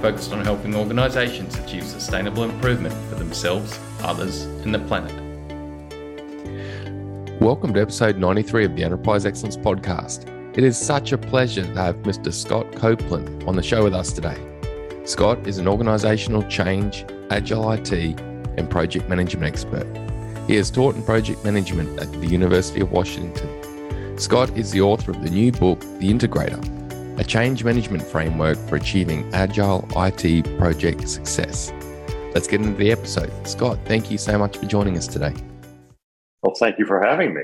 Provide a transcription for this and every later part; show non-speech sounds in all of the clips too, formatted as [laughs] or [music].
focused on helping organisations achieve sustainable improvement for themselves, others, and the planet. Welcome to episode 93 of the Enterprise Excellence Podcast. It is such a pleasure to have Mr. Scott Copeland on the show with us today. Scott is an organisational change, agile IT, and project management expert. He has taught in project management at the University of Washington. Scott is the author of the new book, The Integrator a change management framework for achieving agile IT project success. Let's get into the episode. Scott, thank you so much for joining us today. Well, thank you for having me.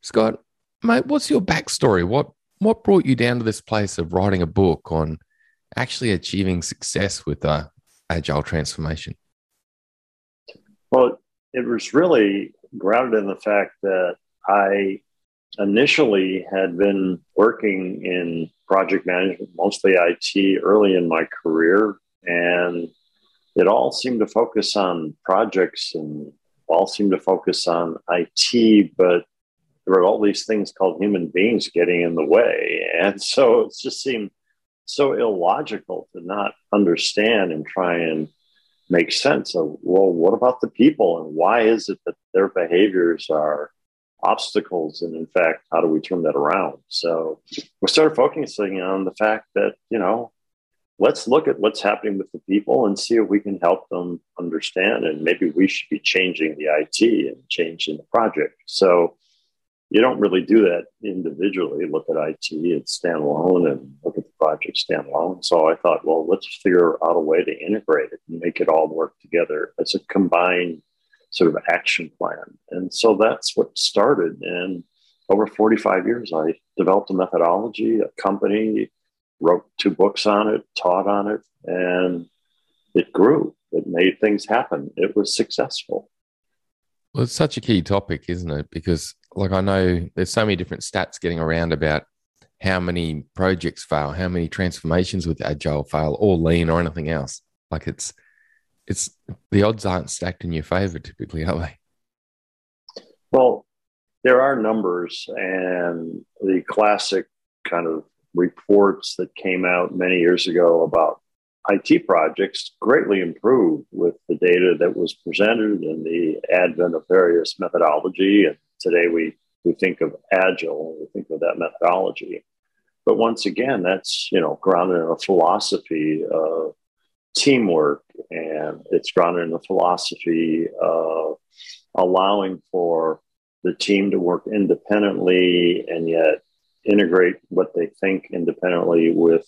Scott, mate, what's your backstory? What what brought you down to this place of writing a book on actually achieving success with uh, agile transformation? Well, it was really grounded in the fact that I initially had been working in project management, mostly IT, early in my career. And it all seemed to focus on projects and all seemed to focus on IT, but there were all these things called human beings getting in the way. [laughs] And so it just seemed so illogical to not understand and try and make sense of, well, what about the people and why is it that their behaviors are obstacles and in fact how do we turn that around? So we started focusing on the fact that you know let's look at what's happening with the people and see if we can help them understand and maybe we should be changing the it and changing the project. So you don't really do that individually. Look at it and standalone and look at the project standalone. So i thought well let's figure out a way to integrate it and make it all work together as a combined sort of action plan. And so that's what started. And over 45 years, I developed a methodology, a company, wrote two books on it, taught on it, and it grew. It made things happen. It was successful. Well, it's such a key topic, isn't it? Because, like, I know there's so many different stats getting around about how many projects fail, how many transformations with agile fail, or lean, or anything else. Like, it's it's the odds aren't stacked in your favor typically, are they? Well, there are numbers, and the classic kind of reports that came out many years ago about IT projects greatly improved with the data that was presented and the advent of various methodology. And today we, we think of agile, we think of that methodology. But once again, that's you know grounded in a philosophy of teamwork and it's grounded in the philosophy of allowing for the team to work independently and yet integrate what they think independently with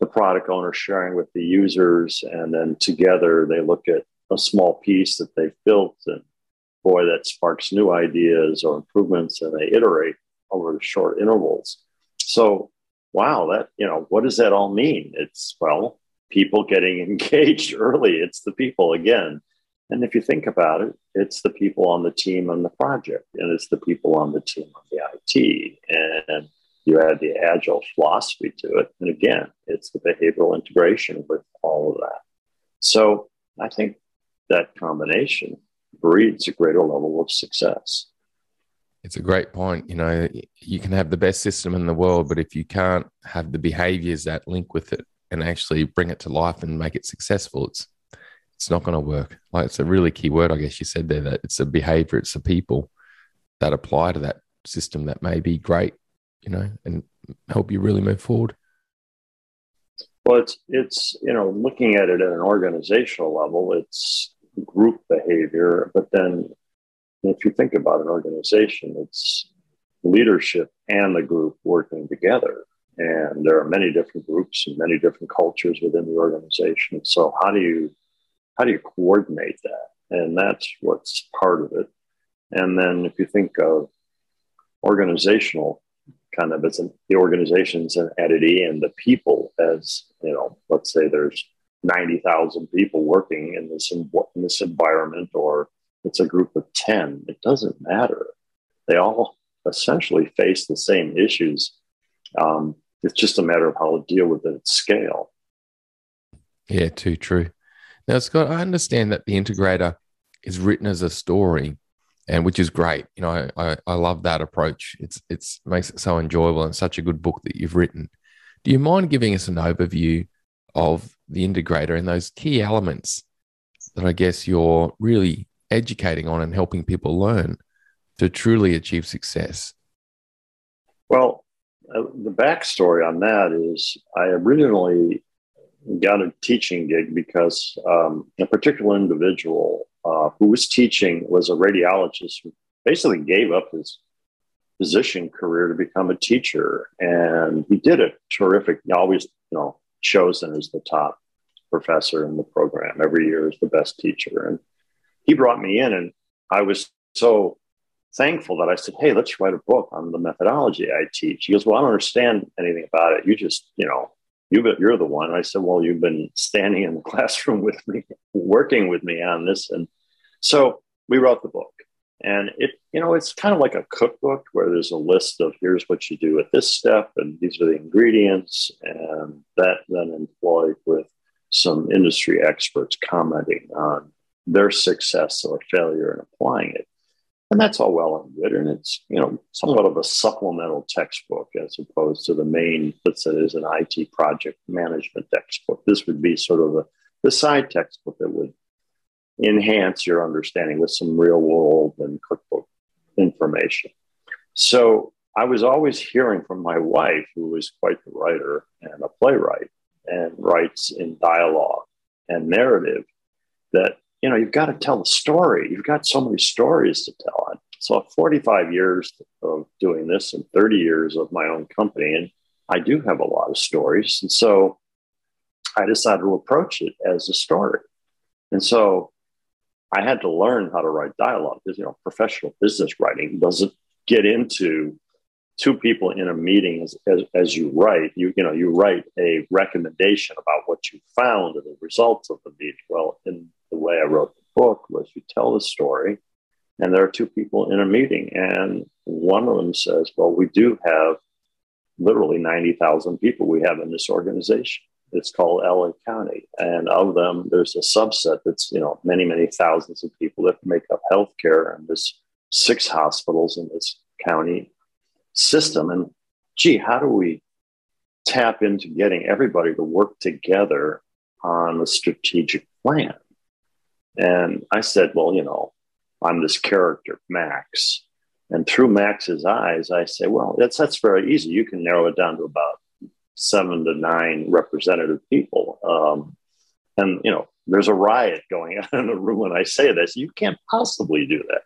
the product owner sharing with the users and then together they look at a small piece that they've built and boy that sparks new ideas or improvements and they iterate over short intervals. So wow that you know what does that all mean? It's well people getting [laughs] engaged early. It's the people again. And if you think about it, it's the people on the team on the project, and it's the people on the team on the IT. And you add the agile philosophy to it. And again, it's the behavioral integration with all of that. So I think that combination breeds a greater level of success. It's a great point. You know, you can have the best system in the world, but if you can't have the behaviors that link with it, and actually bring it to life and make it successful, it's it's not going to work. Like it's a really key word, I guess you said there that it's a behavior, it's the people that apply to that system that may be great, you know, and help you really move forward. Well, it's it's you know looking at it at an organizational level, it's group behavior, but then if you think about an organization, it's leadership and the group working together. And there are many different groups and many different cultures within the organization. So how do you how do you coordinate that? And that's what's part of it. And then if you think of organizational kind of as an, the organization's an entity and the people as, you know, let's say there's 90,000 people working in this, in this environment or it's a group of 10. It doesn't matter. They all essentially face the same issues. Um, it's just a matter of how to deal with it at scale. Yeah, too true. Now, Scott, I understand that the integrator is written as a story, and which is great. You know, I, I, I love that approach. It's it's makes it so enjoyable and such a good book that you've written. Do you mind giving us an overview of the integrator and those key elements that I guess you're really educating on and helping people learn to truly achieve success? Well, uh, the backstory on that is I originally got a teaching gig because um, a particular individual uh, who was teaching was a radiologist who basically gave up his physician career to become a teacher. And he did it terrific. He always, you know, chosen as the top professor in the program every year as the best teacher. And he brought me in, and I was so thankful that I said, Hey, let's write a book on the methodology I teach. He goes, Well, I don't understand anything about it. You just, you know, you, you're the one. I said, Well, you've been standing in the [laughs] classroom with me, working with me on this. And so we wrote the book. And it, you know, it's kind of like a cookbook where there's a list of here's what you do at this step, and these are the ingredients, and that then employed with some industry experts commenting on their success or failure in applying it. And that's all well and good. And it's, you know, somewhat of a supplemental textbook as opposed to the main, say there's an IT project management textbook. This would be sort of a, the side textbook that would enhance your understanding with some real world and cookbook information. So I was always hearing from my wife, who is quite the writer and a playwright and writes in dialogue and narrative, that you know you've got to tell the story. You've got so many stories to tell. So 45 years of doing this and 30 years of my own company, and I do have a lot of stories. And so I decided to approach it as a story. And so I had to learn how to write dialogue because you know professional business writing doesn't get into two people in a meeting as, as, as, you write you you know you write a recommendation about what you found and the results of the meeting well in the way i wrote the book was you tell the story and there are two people in a meeting and one of them says well we do have literally 90,000 people we have in this organization it's called LA County. And of them, there's a subset that's, you know, many, many thousands of people that make up healthcare. And there's six hospitals in this county system. And gee, how do we tap into getting everybody to work together on a strategic plan? And I said, well, you know, I'm this character, Max. And through Max's eyes, I say, well, that's that's very easy. You can narrow it down to about seven to nine representative people. Um, and, you know, there's a riot going [laughs] on in the room when I say this. You can't possibly do that.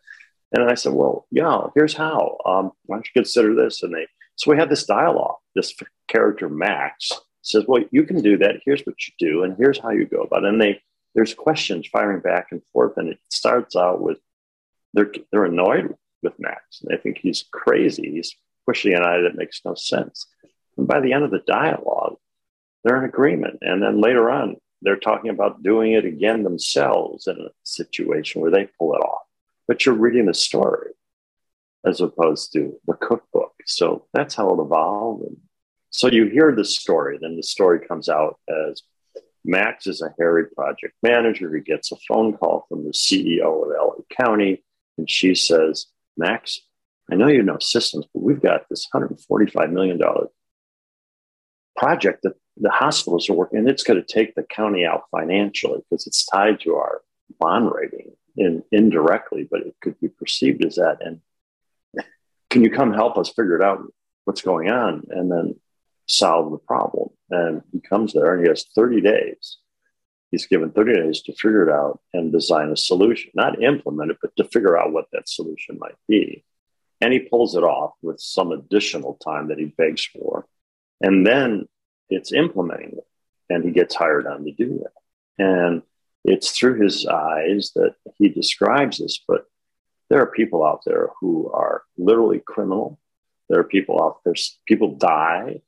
And I said, well, yeah, here's how. Um, why don't you consider this? And they, so we had this dialogue. This character, Max, says, well, you can do that. Here's what you do. And here's how you go about it. And they, there's questions firing back and forth. And it starts out with, they're, they're annoyed with Max. They think he's crazy. He's pushing an idea that makes no sense. And by the end of the dialogue, they're in agreement. And then later on, they're talking about doing it again themselves in a situation where they pull it off. But you're reading the story as opposed to the cookbook. So that's how it evolved. And so you hear the story, then the story comes out as Max is a hairy project manager who gets a phone call from the CEO of LA County, and she says, Max, I know you know systems, but we've got this $145 million project that the hospitals are working, and it's going to take the county out financially because it's tied to our bond rating in, indirectly, but it could be perceived as that. And can you come help us figure it out what's going on and then solve the problem? And he comes there and he has 30 days. He's given 30 days to figure it out and design a solution, not implement it, but to figure out what that solution might be. And he pulls it off with some additional time that he begs for. And then it's implementing it. And he gets hired on to do that. And it's through his eyes that he describes this. But there are people out there who are literally criminal. There are people out there, people die.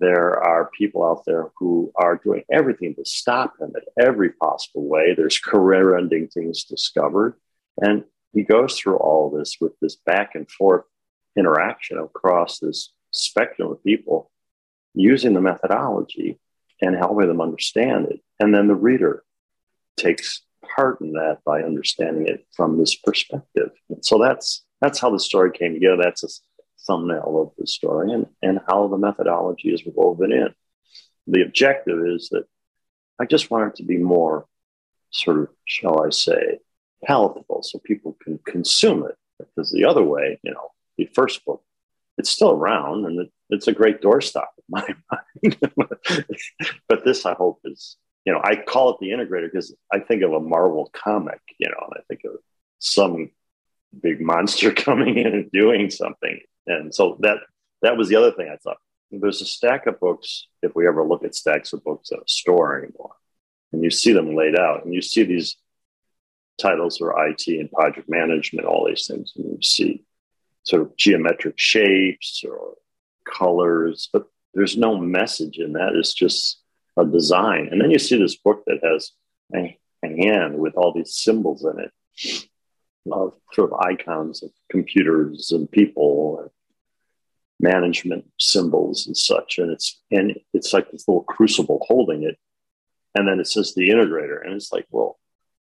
There are people out there who are doing everything to stop him in every possible way. There's career ending things discovered. And he goes through all this with this back and forth interaction across this spectrum of people using the methodology and helping them understand it. And then the reader takes part in that by understanding it from this perspective. And so that's that's how the story came together. That's a thumbnail of the story and, and how the methodology is woven in. The objective is that I just want it to be more sort of, shall I say, palatable so people can consume it. Because the other way, you know, the first book, it's still around and it, it's a great doorstop in my [laughs] mind. but this, I hope, is, you know, I call it the integrator because I think of a Marvel comic, you know, and I think of some big monster [laughs] coming in and doing something. And so that that was the other thing I thought. There's a stack of books, if we ever look at stacks of books at a store anymore, and you see them laid out, and you see these titles or IT and project management, all these things, and you see sort of geometric shapes or colors, but there's no message in that. It's just a design. And then you see this book that has a, hand with all these symbols in it of sort of icons of computers and people management symbols and such. And it's and it's like this little crucible holding it. And then it says the integrator. And it's like, well,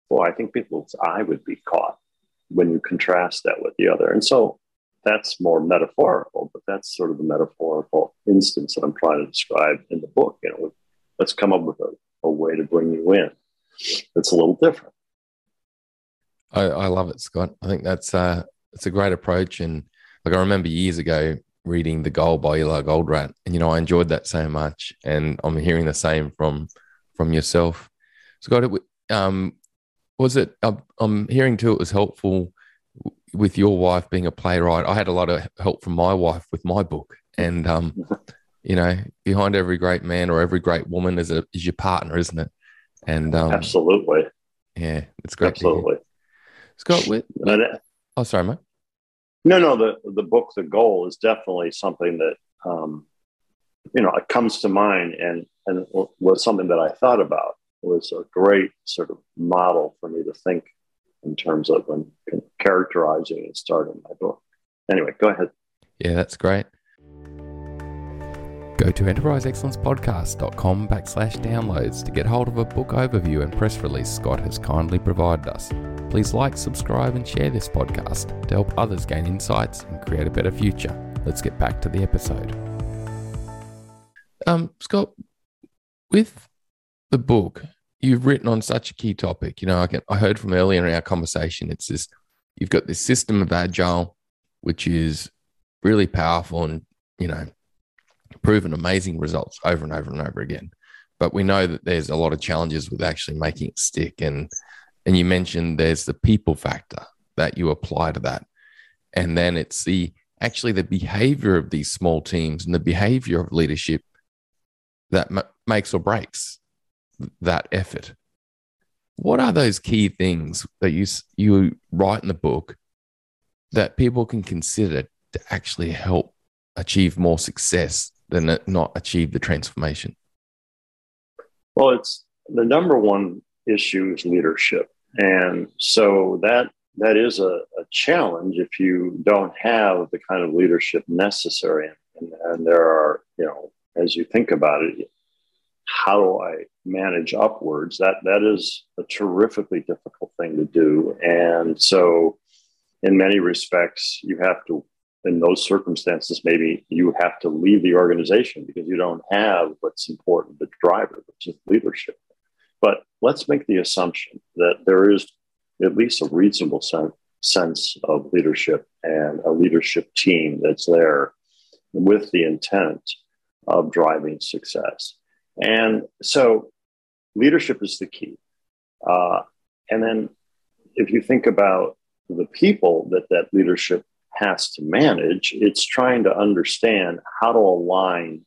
well, I think people's eye would be caught when you contrast that with the other. And so that's more metaphorical, but that's sort of the metaphorical instance that I'm trying to describe in the book. You know, let's come up with a, a way to bring you in. It's a little different. I, I love it, Scott. I think that's uh, it's a great approach, and like I remember years ago reading The Goal by Eli Goldratt, and you know I enjoyed that so much, and I'm hearing the same from from yourself, Scott. It, um, was it? I'm hearing too. It was helpful with your wife being a playwright. I had a lot of help from my wife with my book, and um, [laughs] you know, behind every great man or every great woman is a is your partner, isn't it? And um, absolutely, yeah, it's great. Absolutely. Scott, with, oh, sorry, mate. No, no, the, the book, The Goal, is definitely something that, um, you know, it comes to mind and, and was something that I thought about. It was a great sort of model for me to think in terms of when characterizing and starting my book. Anyway, go ahead. Yeah, that's great. Go to enterpriseexcellencepodcast.com backslash downloads to get hold of a book overview and press release Scott has kindly provided us. Please like, subscribe, and share this podcast to help others gain insights and create a better future. Let's get back to the episode. Um, Scott, with the book, you've written on such a key topic. You know, I, can, I heard from earlier in our conversation, it's this you've got this system of agile, which is really powerful and, you know, proven amazing results over and over and over again. But we know that there's a lot of challenges with actually making it stick. And and you mentioned there's the people factor that you apply to that. And then it's the actually the behavior of these small teams and the behavior of leadership that m- makes or breaks that effort. What are those key things that you you write in the book that people can consider to actually help achieve more success than not achieve the transformation? Well, it's the number one issue is leadership. And so that that is a, a challenge if you don't have the kind of leadership necessary. And, and there are, you know, as you think about it, how do I manage upwards? That that is a terrifically difficult thing to do. And so in many respects, you have to in those circumstances, maybe you have to leave the organization because you don't have what's important, the driver, which is leadership. But let's make the assumption that there is at least a reasonable sen- sense of leadership and a leadership team that's there with the intent of driving success. And so leadership is the key. Uh, and then if you think about the people that that leadership has to manage. It's trying to understand how to align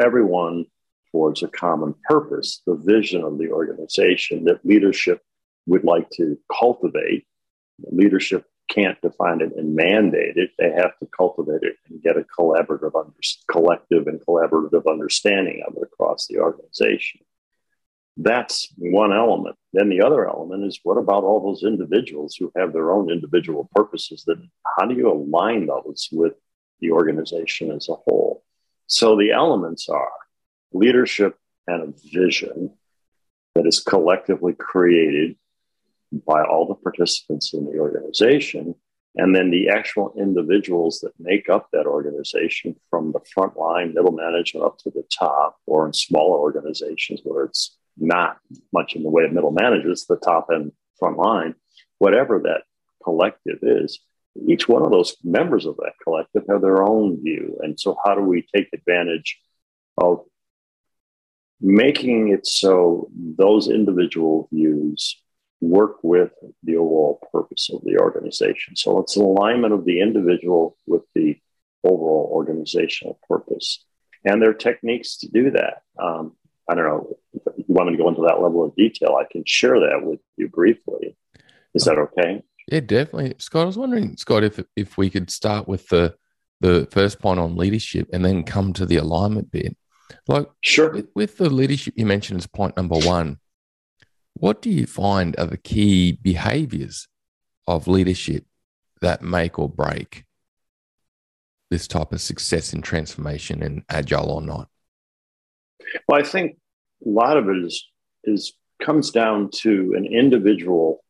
everyone towards a common purpose, the vision of the organization that leadership would like to cultivate. Leadership can't define it and mandate it. They have to cultivate it and get a collaborative, under, collective and collaborative understanding of it across the organization. That's one element. Then the other element is what about all those individuals who have their own individual purposes? That how do you align those with the organization as a whole? So the elements are leadership and a vision that is collectively created by all the participants in the organization. And then the actual individuals that make up that organization from the front line, middle management up to the top, or in smaller organizations where it's not much in the way of middle managers, the top and front line, whatever that collective is, each one of those members of that collective have their own view. And so, how do we take advantage of making it so those individual views work with the overall purpose of the organization. So it's an alignment of the individual with the overall organizational purpose. And there are techniques to do that. Um, I don't know if you want me to go into that level of detail. I can share that with you briefly. Is that okay? Yeah, definitely, Scott. I was wondering, Scott, if if we could start with the the first point on leadership and then come to the alignment bit. Like, sure. With, with the leadership you mentioned as point number one, what do you find are the key behaviors of leadership that make or break this type of success in transformation and agile or not? Well, I think a lot of it is, is comes down to an individual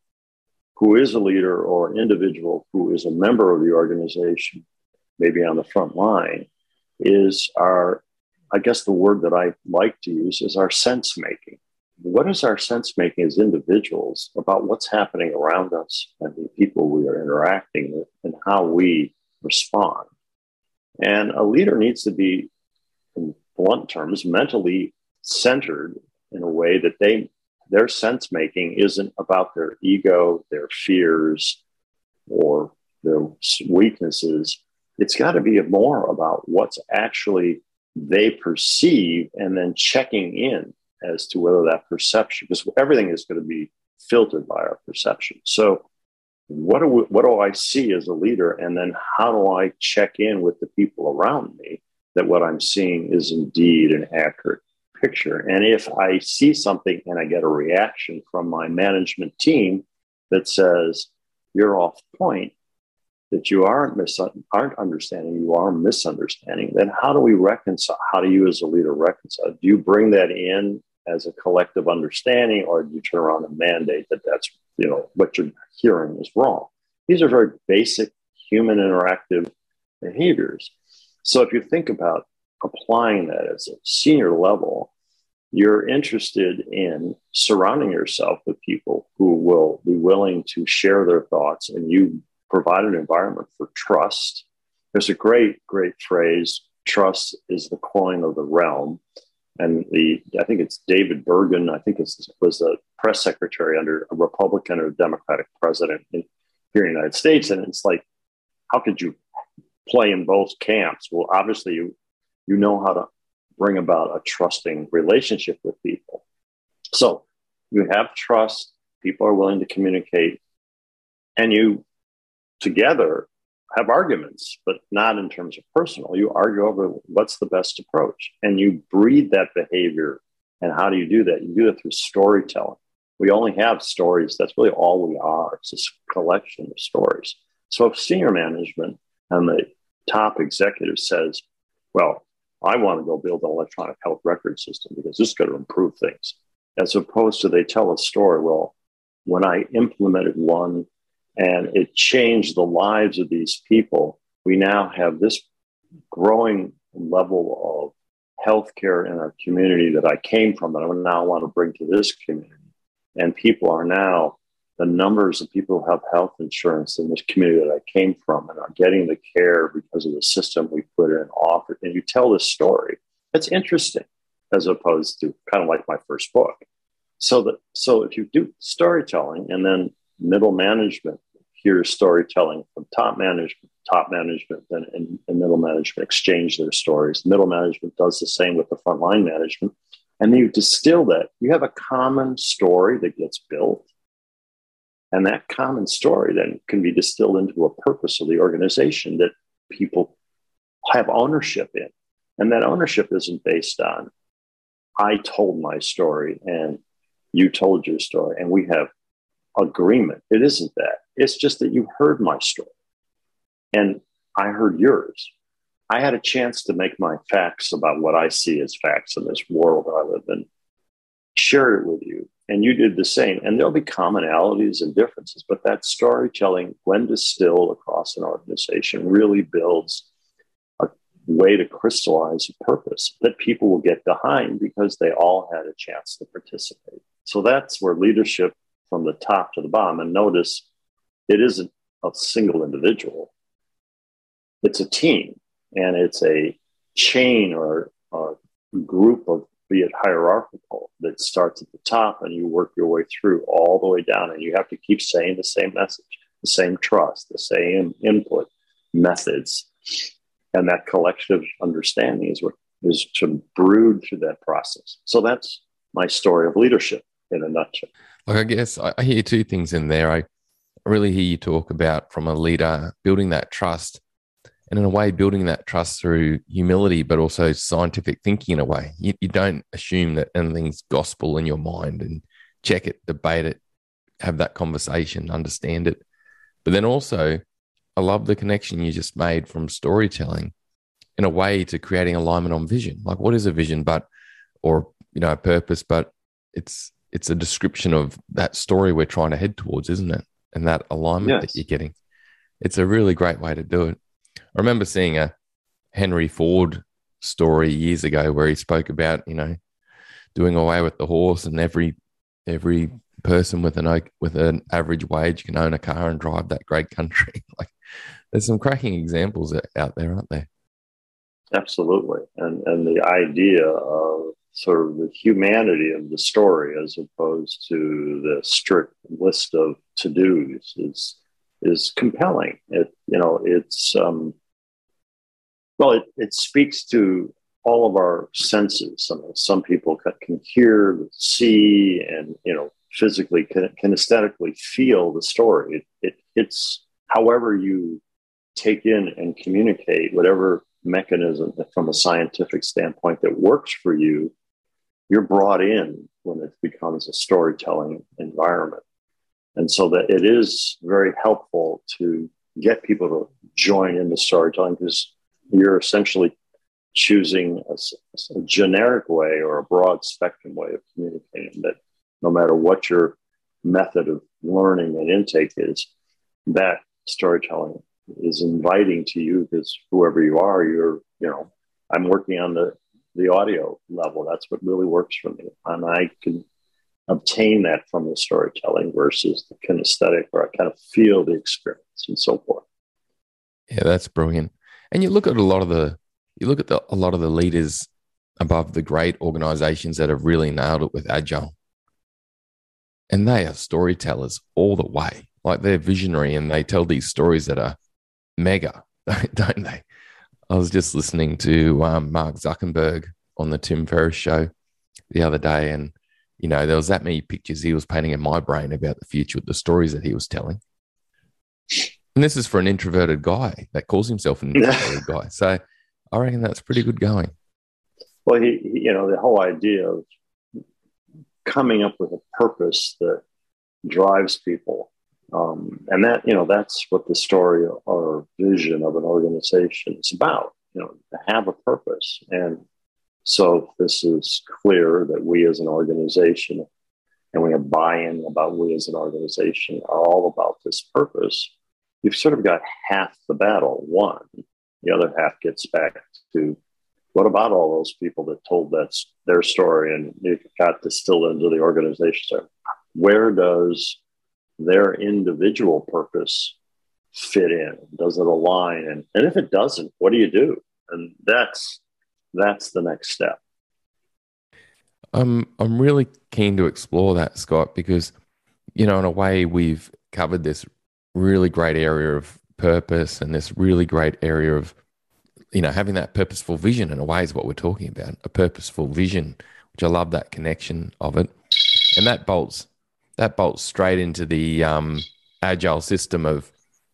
who is a leader or an individual who is a member of the organization, maybe on the front line, is our, I guess the word that I like to use is our sense making what is our sense making as individuals about what's happening around us and the people we are interacting with and how we respond? And a leader needs to be, blunt terms, mentally centered in a way that they their sense making isn't about their ego, their fears, or their weaknesses. It's got to be more about what's actually they perceive and then checking in as to whether that perception, because everything is going to be filtered by our perception. So, what do we, what do I see as a leader, and then how do I check in with the people around me that what I'm seeing is indeed an accurate picture? And if I see something and I get a reaction from my management team that says you're off point, that you aren't mis- aren't understanding, you are misunderstanding, then how do we reconcile? How do you as a leader reconcile? Do you bring that in as a collective understanding, or do you turn around and mandate that that's you know what you're hearing is wrong? These are very basic human interactive behaviors. So if you think about applying that as a senior level, you're interested in surrounding yourself with people who will be willing to share their thoughts and you provide an environment for trust. There's a great, great phrase trust is the coin of the realm and the I think it's David Gergen. I think it was a press secretary under a Republican or Democratic president in, here in the United States, and it's like, how could you play in both camps? Well, obviously you you know how to bring about a trusting relationship with people. So you have trust. People are willing to communicate, and you together have arguments, but not in terms of personal. You argue over what's the best approach and you breed that behavior. And how do you do that? You do it through storytelling. We only have stories. That's really all we are. It's this collection of stories. So senior management and the top executive says, well, I want to go build an electronic health record system because this is going to improve things, as opposed to they tell a story, well, when I implemented one and it changed the lives of these people. We now have this growing level of healthcare in our community that I came from that I now want to bring to this community. And people are now, the numbers of people who have health insurance in this community that I came from and are getting the care because of the system we put in offer. And you tell this story. It's interesting as opposed to kind of like my first book. So that so if you do storytelling and then middle management hears storytelling from top management, top management, and, and, and, middle management exchange their stories. Middle management does the same with the frontline management. And then you distill that. You have a common story that gets built. And that common story then can be distilled into a purpose of the organization that people have ownership in. And that ownership isn't based on, I told my story and you told your story and we have agreement. It isn't that. It's just that you heard my story and I heard yours. I had a chance to make my facts about what I see as facts in this world I live in, share it with you. And you did the same. And there'll be commonalities and differences, but that storytelling, when distilled across an organization, really builds a way to crystallize a purpose that people will get behind because they all had a chance to participate. So that's where leadership from the top to the bottom, and notice it isn't a single individual, it's a team and it's a chain or a group of be it hierarchical that starts at the top and you work your way through all the way down and you have to keep saying the same message the same trust the same input methods. And that collective understanding is what is to brood through that process. So that's my story of leadership in a nutshell. Like i guess i hear two things in there. I really hear you talk about from a leader building that trust and in a way building that trust through humility but also scientific thinking in a way. You, you, don't assume that anything's gospel in your mind and check it debate it have that conversation understand it. But then also i love the connection you just made from storytelling in a way to creating alignment on vision. Like what is a vision but or you know a purpose but it's it's a description of that story we're trying to head towards isn't it? And that alignment yes. that you're getting. It's a really great way to do it I remember seeing a Henry Ford story years ago where he spoke about, you know, doing away with the horse and every every person with an with an average wage can own a car and drive that great country. [laughs] like there's some cracking examples out there, aren't there? Absolutely. And and the idea of sort of the humanity of the story as opposed to the strict list of to-dos is is compelling. It you know it's um, well it, it speaks to all of our senses. Some some people can hear, see, and you know physically can, aesthetically feel the story. It, it hits however you take in and communicate whatever mechanism from a scientific standpoint that works for you. You're brought in when it becomes a storytelling environment. And so that it is very helpful to get people to join in the storytelling because you're essentially choosing a, a, generic way or a broad spectrum way of communicating that no matter what your method of learning and intake is, that storytelling is inviting to you because whoever you are, you're, you know, I'm working on the the audio level. That's what really works for me. And I can obtain that from the storytelling versus the kinesthetic where I kind of feel the experience and so forth. Yeah, that's brilliant. And you look at a lot of the you look at the, a lot of the leaders above the great organizations that have really nailed it with agile. And they are storytellers all the way. Like they're visionary and they tell these stories that are mega, [laughs] don't they? I was just listening to um, Mark Zuckerberg on the Tim Ferriss show the other day, and you know, there was that many pictures he was painting in my brain about the future with the stories that he was telling. And this is for an introverted guy that calls himself an introverted guy. So I reckon that's pretty good going. Well, he, you know, the whole idea of coming up with a purpose that drives people. Um, and that, you know, that's what the story or vision of an organization is about, you know, to have a purpose. And so this is clear that we as an organization and we have buy-in about we as an organization are all about this purpose. You've sort of got half the battle won. The other half gets back to what about all those people that told that's their story and it got distilled into the organization? So where does their individual purpose fit in? Does it align? And, and if it doesn't, what do you do? And that's that's the next step. I'm I'm really keen to explore that, Scott, because you know, in a way, we've covered this really great area of purpose and this really great area of you know having that purposeful vision. In a way, is what we're talking about a purposeful vision, which I love that connection of it, and that bolts that bolts straight into the um, agile system of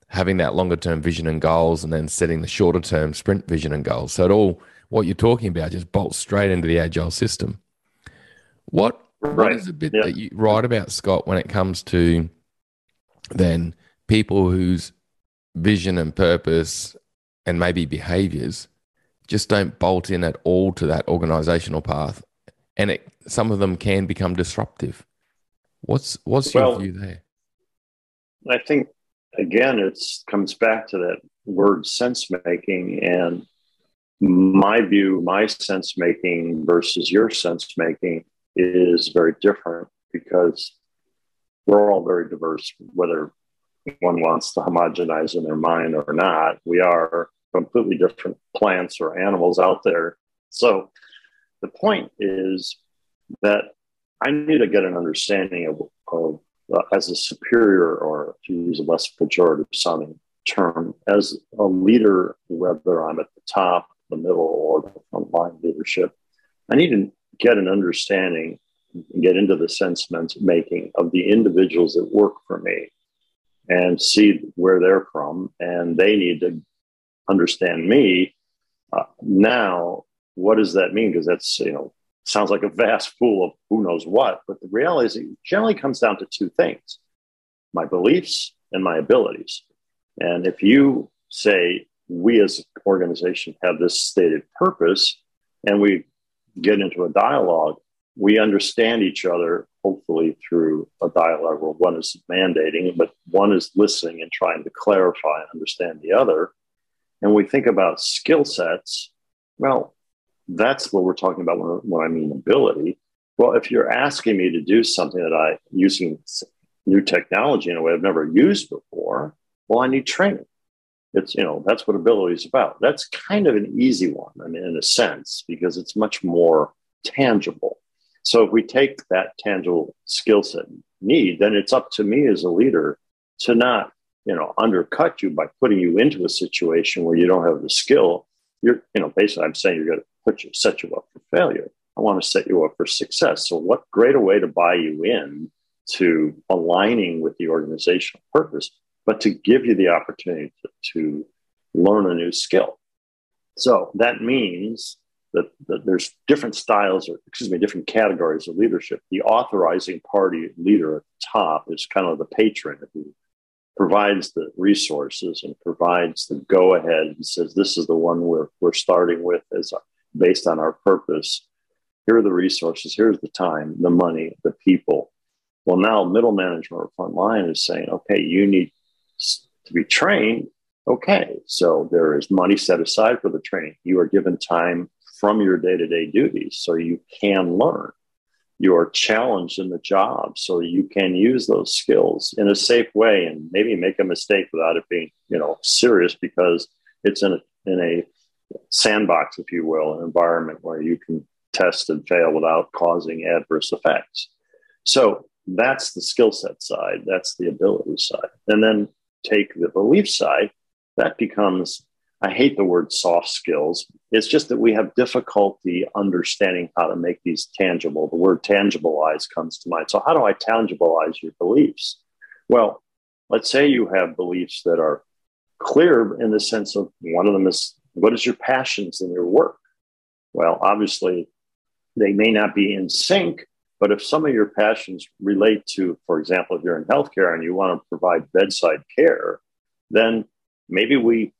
having that longer term vision and goals and then setting the shorter term sprint vision and goals. So it all what you're talking about just bolts straight into the agile system. What right. what is the bit yeah. that you write about, Scott, when it comes to then people whose vision and purpose and maybe behaviors just don't bolt in at all to that organizational path. And it some of them can become disruptive. What's what's your well, view there? I think again it comes back to that word sense making and my view my sense making versus your sense making is very different because we're all very diverse whether one wants to homogenize in their mind or not we are completely different plants or animals out there. So the point is that i need to get an understanding of, of uh, as a superior, or to use a less pejorative sounding term, as a leader, whether I'm at the top, the middle, or the frontline leadership, I need to get an understanding and get into the sense making of the individuals that work for me and see where they're from. And they need to understand me. Uh, now, what does that mean? Because that's, you know, sounds like a vast pool of who knows what. But the reality is, it generally comes down to two things my beliefs and my abilities. And if you say, we as an organization have this stated purpose, and we get into a dialogue, we understand each other, hopefully through a dialogue where one is mandating, but one is listening and trying to clarify and understand the other. And we think about skill sets. Well, that's what we're talking about when, when I mean ability. Well, if you're asking me to do something that I using new technology in a way I've never used before, well, I need training. It's you know that's what ability is about. That's kind of an easy one, I mean, in a sense, because it's much more tangible. So if we take that tangible skill set need, then it's up to me as a leader to not you know undercut you by putting you into a situation where you don't have the skill. You're you know basically I'm saying you're going to put you, set you up for failure. I want to set you up for success. So, what greater way to buy you in to aligning with the organizational purpose, but to give you the opportunity to, to learn a new skill? So, that means that, that, there's different styles, or excuse me, different categories of leadership. The authorizing party leader at the top is kind of the patron who provides the resources and provides the go ahead and says, This is the one we're, we're starting with as based on our purpose. Here are the resources, here's the time, the money, the people. Well, now middle management or front line is saying, okay, you need to be trained. Okay, so there is money set aside for the training. You are given time from your day to day duties so you can learn. You are challenged in the job so you can use those skills in a safe way and maybe make a mistake without it being, you know, serious because it's in a, in a sandbox, if you will, an environment where you can test and fail without causing adverse effects. So that's the skill set side, that's the ability side. And then take the belief side, that becomes, I hate the word soft skills. It's just that we have difficulty understanding how to make these tangible. The word tangibilize comes to mind. So, how do I tangibilize your beliefs? Well, let's say you have beliefs that are clear in the sense of one of them is what is your passions in your work? Well, obviously, they may not be in sync, but if some of your passions relate to, for example, if you're in healthcare and you want to provide bedside care, then maybe we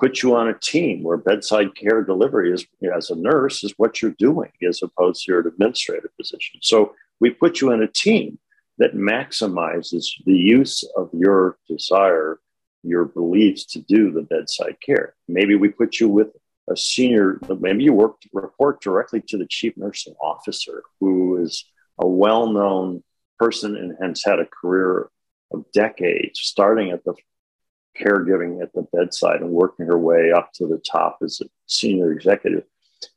put you on a team where bedside care delivery is, as a nurse, is what you're doing as opposed to your administrative position. So we put you in a team that maximizes the use of your desire your beliefs to do the bedside care. Maybe we put you with a senior, maybe you work report directly to the chief nursing officer, who is a well-known person and has had a career of decades, starting at the caregiving at the bedside and working her way up to the top as a senior executive.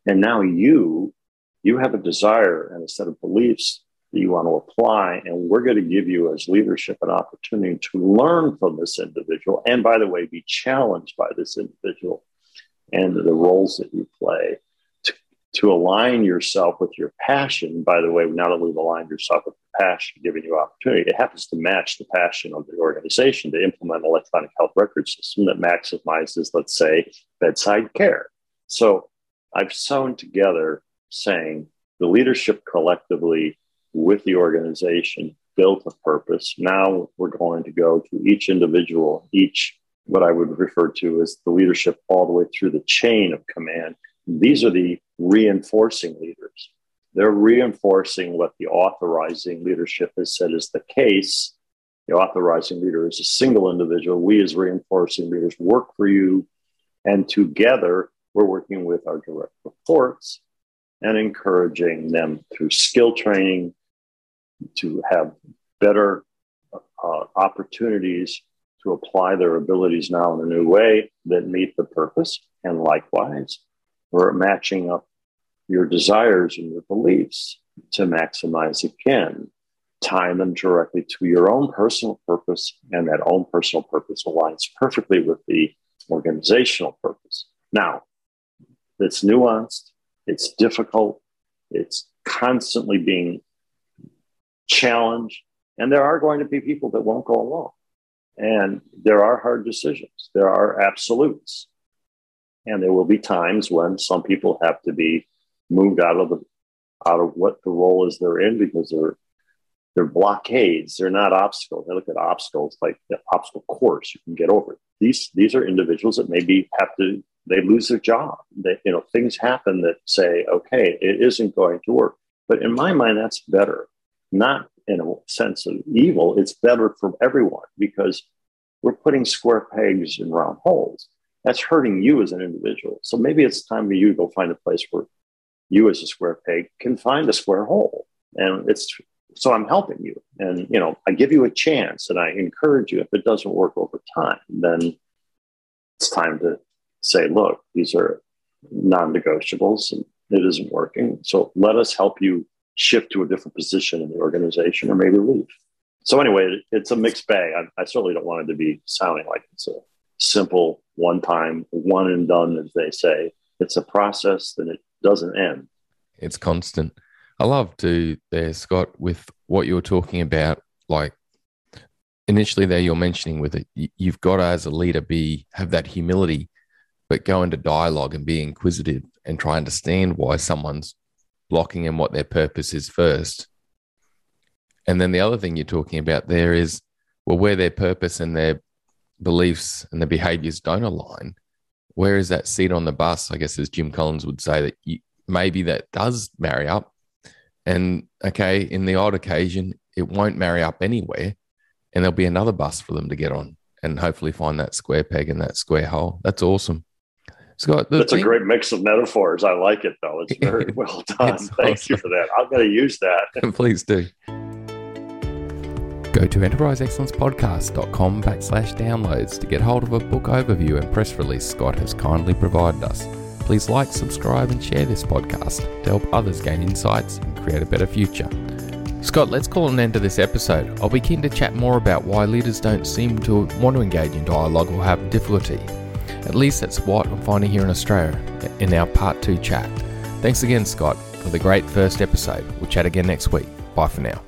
And now you, you have a desire and a set of beliefs that you want to apply. And we're going to give you, as leadership, an opportunity to learn from this individual. And by the way, be challenged by this individual and the roles that you play to align yourself with your passion. By the way, not only we've yourself with your passion, giving you opportunity, it happens to match the passion of the organization to implement an electronic health record system that maximizes, let's say, bedside care. So I've sewn together saying the leadership collectively with the organization built a purpose. Now we're going to go to each individual, each what I would refer to as the leadership all the way through the chain of command. These are the reinforcing leaders. They're reinforcing what the authorizing leadership has said is the case. The authorizing leader is a single individual. We, as reinforcing leaders, work for you. And together, we're working with our direct reports and encouraging them through skill training to have better uh, opportunities to apply their abilities now in a new way that meet the purpose. And likewise, we're matching up your desires and your beliefs to maximize again, tie them directly to your own personal purpose. And that own personal purpose aligns perfectly with the organizational purpose. Now, it's nuanced, it's difficult, it's constantly being challenged, and there are going to be people that won't go along. And there are hard decisions, there are absolutes. And there will be times when some people have to be moved out of the out of what the role is they're in because they're they're blockades. They're not obstacles. They look at obstacles like the obstacle course. You can get over. These these are individuals that maybe have to they lose their job. You know things happen that say, okay, it isn't going to work. But in my mind, that's better. Not in a sense of evil. It's better for everyone because we're putting square pegs in round holes. That's hurting you as an individual. So maybe it's time for you to go find a place where you as a square peg can find a square hole. And it's so I'm helping you. And you know, I give you a chance and I encourage you. If it doesn't work over time, then it's time to say, look, these are non-negotiables and it isn't working. So let us help you shift to a different position in the organization or maybe leave. So anyway, it's a mixed bag. I, I certainly don't want it to be sounding like it's a simple one time, one and done, as they say. It's a process that it doesn't end. It's constant. I love to there, Scott, with what you're talking about. Like initially, there you're mentioning with it, you've got to, as a leader, be have that humility, but go into dialogue and be inquisitive and try and understand why someone's blocking and what their purpose is first. And then the other thing you're talking about there is, well, where their purpose and their beliefs and their behaviors don't align, where is that seat on the bus? I guess as Jim Collins would say that you, maybe that does marry up. And okay, in the odd occasion, it won't marry up anywhere. And there'll be another bus for them to get on and hopefully find that square peg in that square hole. That's awesome. Scott, that's thing- a great mix of metaphors. I like it though. It's very [laughs] well done. Thank awesome. you for that. I'm going to use that. [laughs] Please do. Go to enterpriseexcellencepodcast.com backslash downloads to get hold of a book overview and press release Scott has kindly provided us. Please like, subscribe, and share this podcast to help others gain insights and create a better future. Scott, let's call an end to this episode. I'll be keen to chat more about why leaders don't seem to want to engage in dialogue or have difficulty. At least that's what I'm finding here in Australia in our part two chat. Thanks again, Scott, for the great first episode. We'll chat again next week. Bye for now.